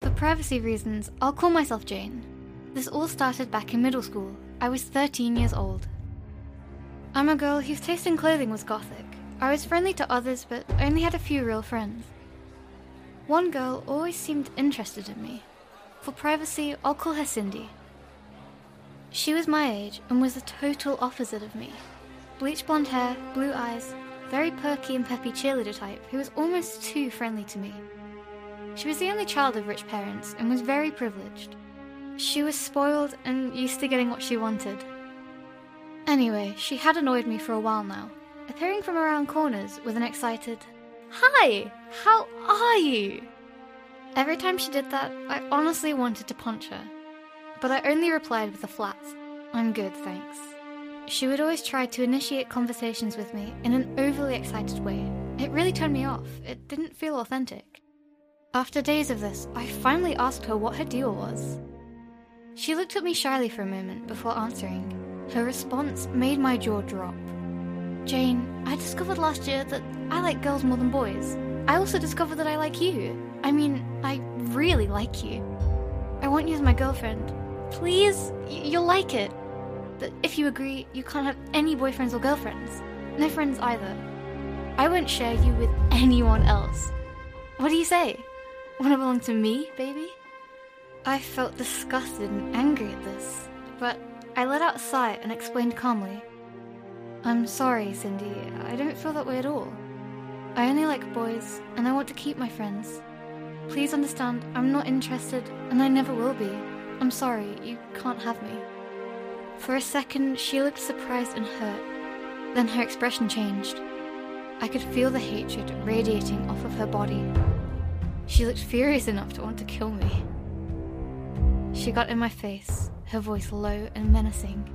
For privacy reasons, I'll call myself Jane. This all started back in middle school. I was 13 years old. I'm a girl whose taste in clothing was gothic. I was friendly to others, but only had a few real friends. One girl always seemed interested in me. For privacy, I'll call her Cindy. She was my age and was the total opposite of me. Bleach blonde hair, blue eyes, very perky and peppy cheerleader type who was almost too friendly to me. She was the only child of rich parents and was very privileged. She was spoiled and used to getting what she wanted. Anyway, she had annoyed me for a while now, appearing from around corners with an excited, Hi, how are you? Every time she did that, I honestly wanted to punch her. But I only replied with a flat, I'm good, thanks. She would always try to initiate conversations with me in an overly excited way. It really turned me off, it didn't feel authentic. After days of this, I finally asked her what her deal was. She looked at me shyly for a moment before answering. Her response made my jaw drop. Jane, I discovered last year that I like girls more than boys. I also discovered that I like you. I mean, I really like you. I want you as my girlfriend. Please, you'll like it. But if you agree, you can't have any boyfriends or girlfriends. No friends either. I won't share you with anyone else. What do you say? Want to belong to me, baby? I felt disgusted and angry at this, but I let out a sigh and explained calmly. I'm sorry, Cindy. I don't feel that way at all. I only like boys, and I want to keep my friends. Please understand, I'm not interested, and I never will be. I'm sorry, you can't have me. For a second, she looked surprised and hurt. Then her expression changed. I could feel the hatred radiating off of her body. She looked furious enough to want to kill me. She got in my face, her voice low and menacing.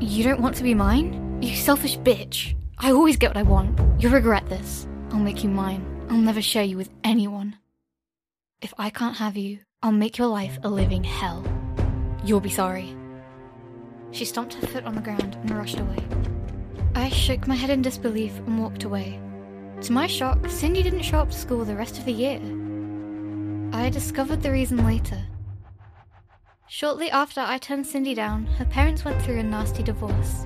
You don't want to be mine? You selfish bitch. I always get what I want. You'll regret this. I'll make you mine. I'll never share you with anyone. If I can't have you, I'll make your life a living hell. You'll be sorry. She stomped her foot on the ground and rushed away. I shook my head in disbelief and walked away. To my shock, Cindy didn't show up to school the rest of the year. I discovered the reason later. Shortly after I turned Cindy down, her parents went through a nasty divorce.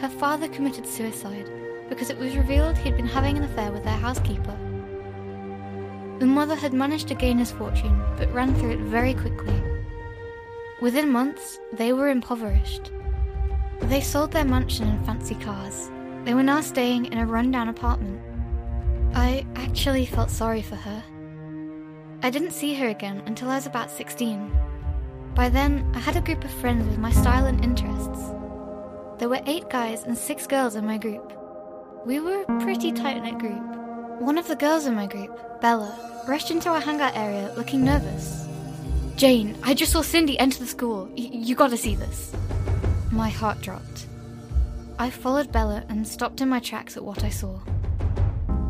Her father committed suicide because it was revealed he'd been having an affair with their housekeeper. The mother had managed to gain his fortune, but ran through it very quickly. Within months, they were impoverished. They sold their mansion and fancy cars. They were now staying in a rundown apartment. I actually felt sorry for her. I didn't see her again until I was about 16. By then, I had a group of friends with my style and interests. There were eight guys and six girls in my group. We were a pretty tight knit group. One of the girls in my group, Bella, rushed into our hangout area looking nervous. Jane, I just saw Cindy enter the school. Y- you gotta see this. My heart dropped. I followed Bella and stopped in my tracks at what I saw.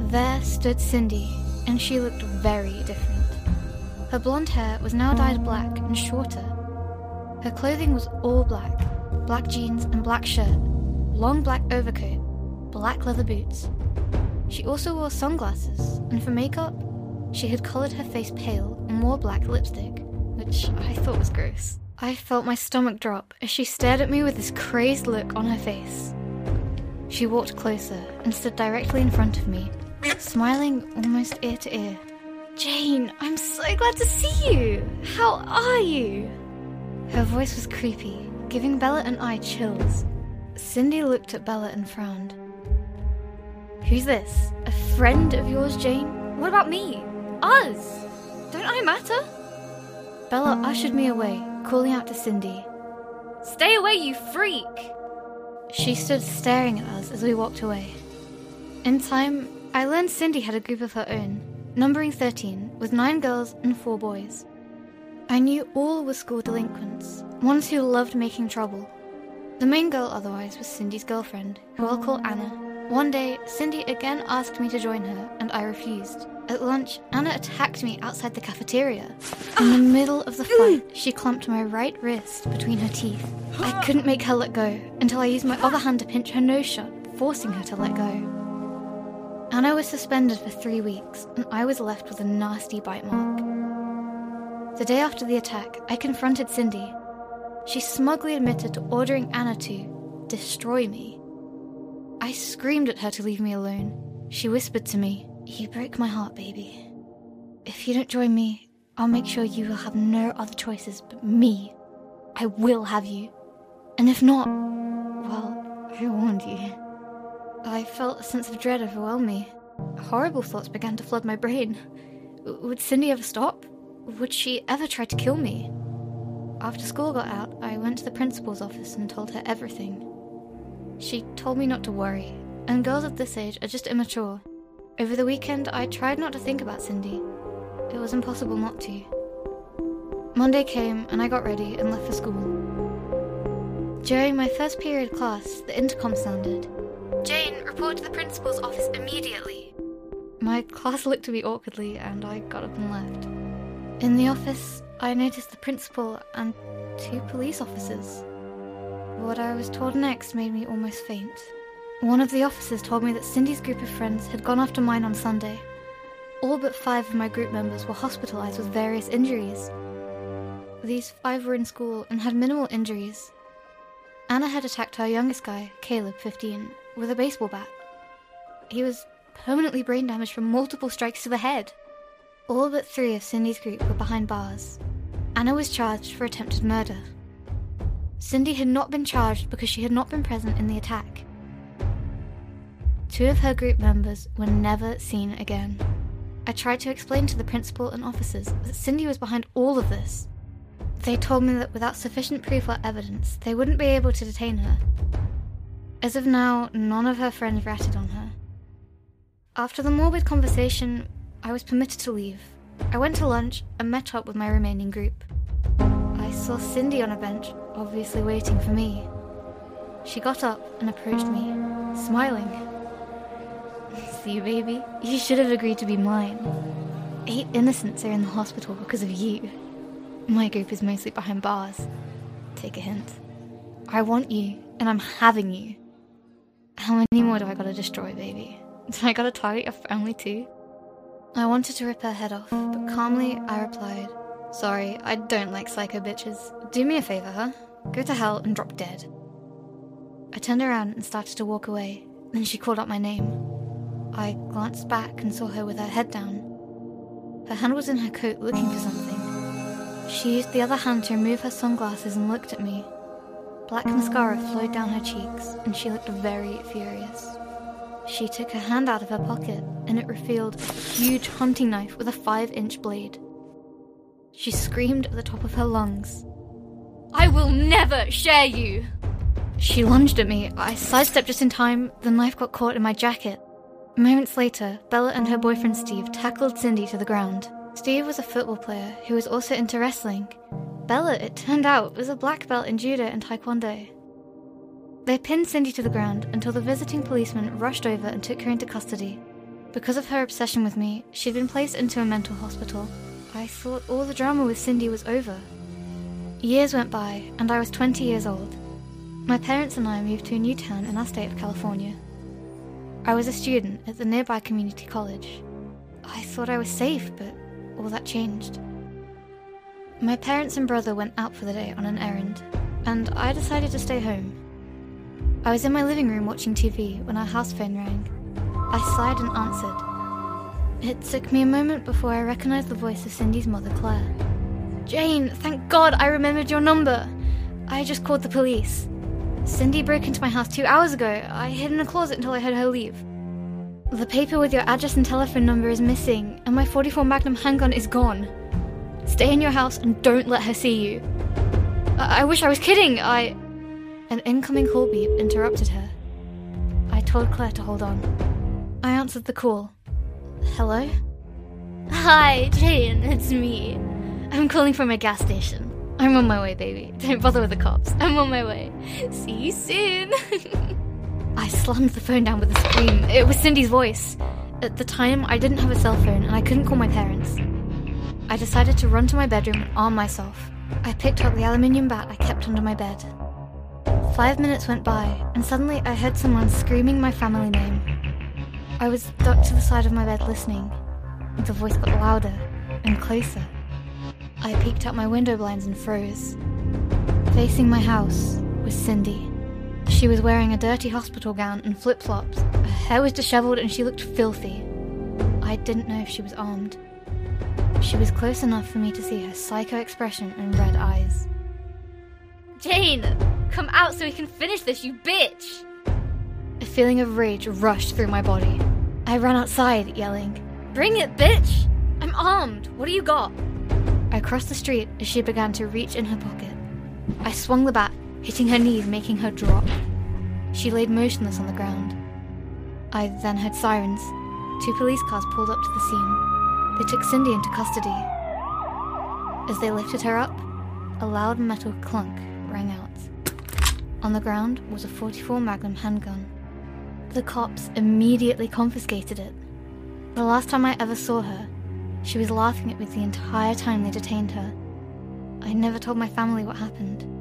There stood Cindy, and she looked very different. Her blonde hair was now dyed black and shorter. Her clothing was all black black jeans and black shirt, long black overcoat, black leather boots. She also wore sunglasses, and for makeup, she had coloured her face pale and wore black lipstick, which I thought was gross. I felt my stomach drop as she stared at me with this crazed look on her face. She walked closer and stood directly in front of me, smiling almost ear to ear. Jane, I'm so glad to see you! How are you? Her voice was creepy, giving Bella and I chills. Cindy looked at Bella and frowned. Who's this? A friend of yours, Jane? What about me? Us? Don't I matter? Bella ushered me away, calling out to Cindy. Stay away, you freak! She stood staring at us as we walked away. In time, I learned Cindy had a group of her own, numbering 13, with nine girls and four boys. I knew all were school delinquents, ones who loved making trouble. The main girl, otherwise, was Cindy's girlfriend, who I'll call Anna. One day, Cindy again asked me to join her, and I refused. At lunch, Anna attacked me outside the cafeteria. In the middle of the fight, she clamped my right wrist between her teeth. I couldn't make her let go until I used my other hand to pinch her nose shut, forcing her to let go. Anna was suspended for three weeks, and I was left with a nasty bite mark. The day after the attack, I confronted Cindy. She smugly admitted to ordering Anna to destroy me. I screamed at her to leave me alone. She whispered to me, You break my heart, baby. If you don't join me, I'll make sure you will have no other choices but me. I will have you. And if not, well, I warned you. I felt a sense of dread overwhelm me. Horrible thoughts began to flood my brain. Would Cindy ever stop? Would she ever try to kill me? After school got out, I went to the principal's office and told her everything. She told me not to worry, and girls of this age are just immature. Over the weekend, I tried not to think about Cindy. It was impossible not to. Monday came, and I got ready and left for school. During my first period class, the intercom sounded. Jane, report to the principal's office immediately. My class looked at me awkwardly, and I got up and left. In the office, I noticed the principal and two police officers. What I was told next made me almost faint. One of the officers told me that Cindy's group of friends had gone after mine on Sunday. All but five of my group members were hospitalized with various injuries. These five were in school and had minimal injuries. Anna had attacked her youngest guy, Caleb, 15, with a baseball bat. He was permanently brain damaged from multiple strikes to the head. All but three of Cindy's group were behind bars. Anna was charged for attempted murder. Cindy had not been charged because she had not been present in the attack. Two of her group members were never seen again. I tried to explain to the principal and officers that Cindy was behind all of this. They told me that without sufficient proof or evidence, they wouldn't be able to detain her. As of now, none of her friends ratted on her. After the morbid conversation, I was permitted to leave. I went to lunch and met up with my remaining group. I saw Cindy on a bench, obviously waiting for me. She got up and approached me, smiling. See, baby, you should have agreed to be mine. Eight innocents are in the hospital because of you. My group is mostly behind bars. Take a hint. I want you, and I'm having you. How many more do I gotta destroy, baby? Do I gotta target your family too? I wanted to rip her head off, but calmly I replied, Sorry, I don't like psycho bitches. Do me a favor, huh? Go to hell and drop dead. I turned around and started to walk away. Then she called out my name. I glanced back and saw her with her head down. Her hand was in her coat looking for something. She used the other hand to remove her sunglasses and looked at me. Black mascara flowed down her cheeks, and she looked very furious. She took her hand out of her pocket, and it revealed a huge hunting knife with a five inch blade. She screamed at the top of her lungs. I will never share you! She lunged at me. I sidestepped just in time. The knife got caught in my jacket. Moments later, Bella and her boyfriend Steve tackled Cindy to the ground. Steve was a football player who was also into wrestling. Bella, it turned out, was a black belt in judo and taekwondo. They pinned Cindy to the ground until the visiting policeman rushed over and took her into custody. Because of her obsession with me, she'd been placed into a mental hospital. I thought all the drama with Cindy was over. Years went by, and I was 20 years old. My parents and I moved to a new town in our state of California. I was a student at the nearby community college. I thought I was safe, but all that changed. My parents and brother went out for the day on an errand, and I decided to stay home. I was in my living room watching TV when our house phone rang. I sighed and answered. It took me a moment before I recognized the voice of Cindy's mother, Claire. Jane, thank God I remembered your number. I just called the police. Cindy broke into my house two hours ago. I hid in a closet until I heard her leave. The paper with your address and telephone number is missing, and my 44 Magnum handgun is gone. Stay in your house and don't let her see you. I, I wish I was kidding. I. An incoming call beep interrupted her. I told Claire to hold on. I answered the call. Hello? Hi, Jane, it's me. I'm calling from a gas station. I'm on my way, baby. Don't bother with the cops. I'm on my way. See you soon. I slammed the phone down with a scream. It was Cindy's voice. At the time, I didn't have a cell phone and I couldn't call my parents. I decided to run to my bedroom and arm myself. I picked up the aluminium bat I kept under my bed. Five minutes went by, and suddenly I heard someone screaming my family name. I was ducked to the side of my bed listening. The voice got louder and closer. I peeked out my window blinds and froze. Facing my house was Cindy. She was wearing a dirty hospital gown and flip flops. Her hair was disheveled and she looked filthy. I didn't know if she was armed. She was close enough for me to see her psycho expression and red eyes. Jane! Come out so we can finish this, you bitch! A feeling of rage rushed through my body. I ran outside, yelling, Bring it, bitch! I'm armed! What do you got? I crossed the street as she began to reach in her pocket. I swung the bat, hitting her knees, making her drop. She laid motionless on the ground. I then heard sirens. Two police cars pulled up to the scene. They took Cindy into custody. As they lifted her up, a loud metal clunk rang out. On the ground was a 44 Magnum handgun. The cops immediately confiscated it. The last time I ever saw her, she was laughing at me the entire time they detained her. I never told my family what happened.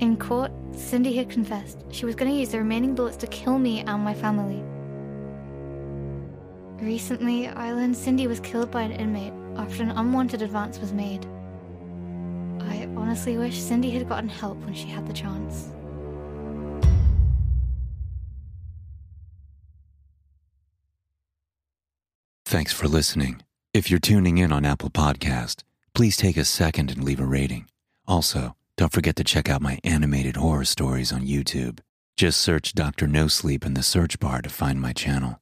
In court, Cindy had confessed she was going to use the remaining bullets to kill me and my family. Recently, I learned Cindy was killed by an inmate after an unwanted advance was made. I honestly wish Cindy had gotten help when she had the chance. Thanks for listening. If you're tuning in on Apple Podcast, please take a second and leave a rating. Also, don't forget to check out my animated horror stories on YouTube. Just search Dr. No Sleep in the search bar to find my channel.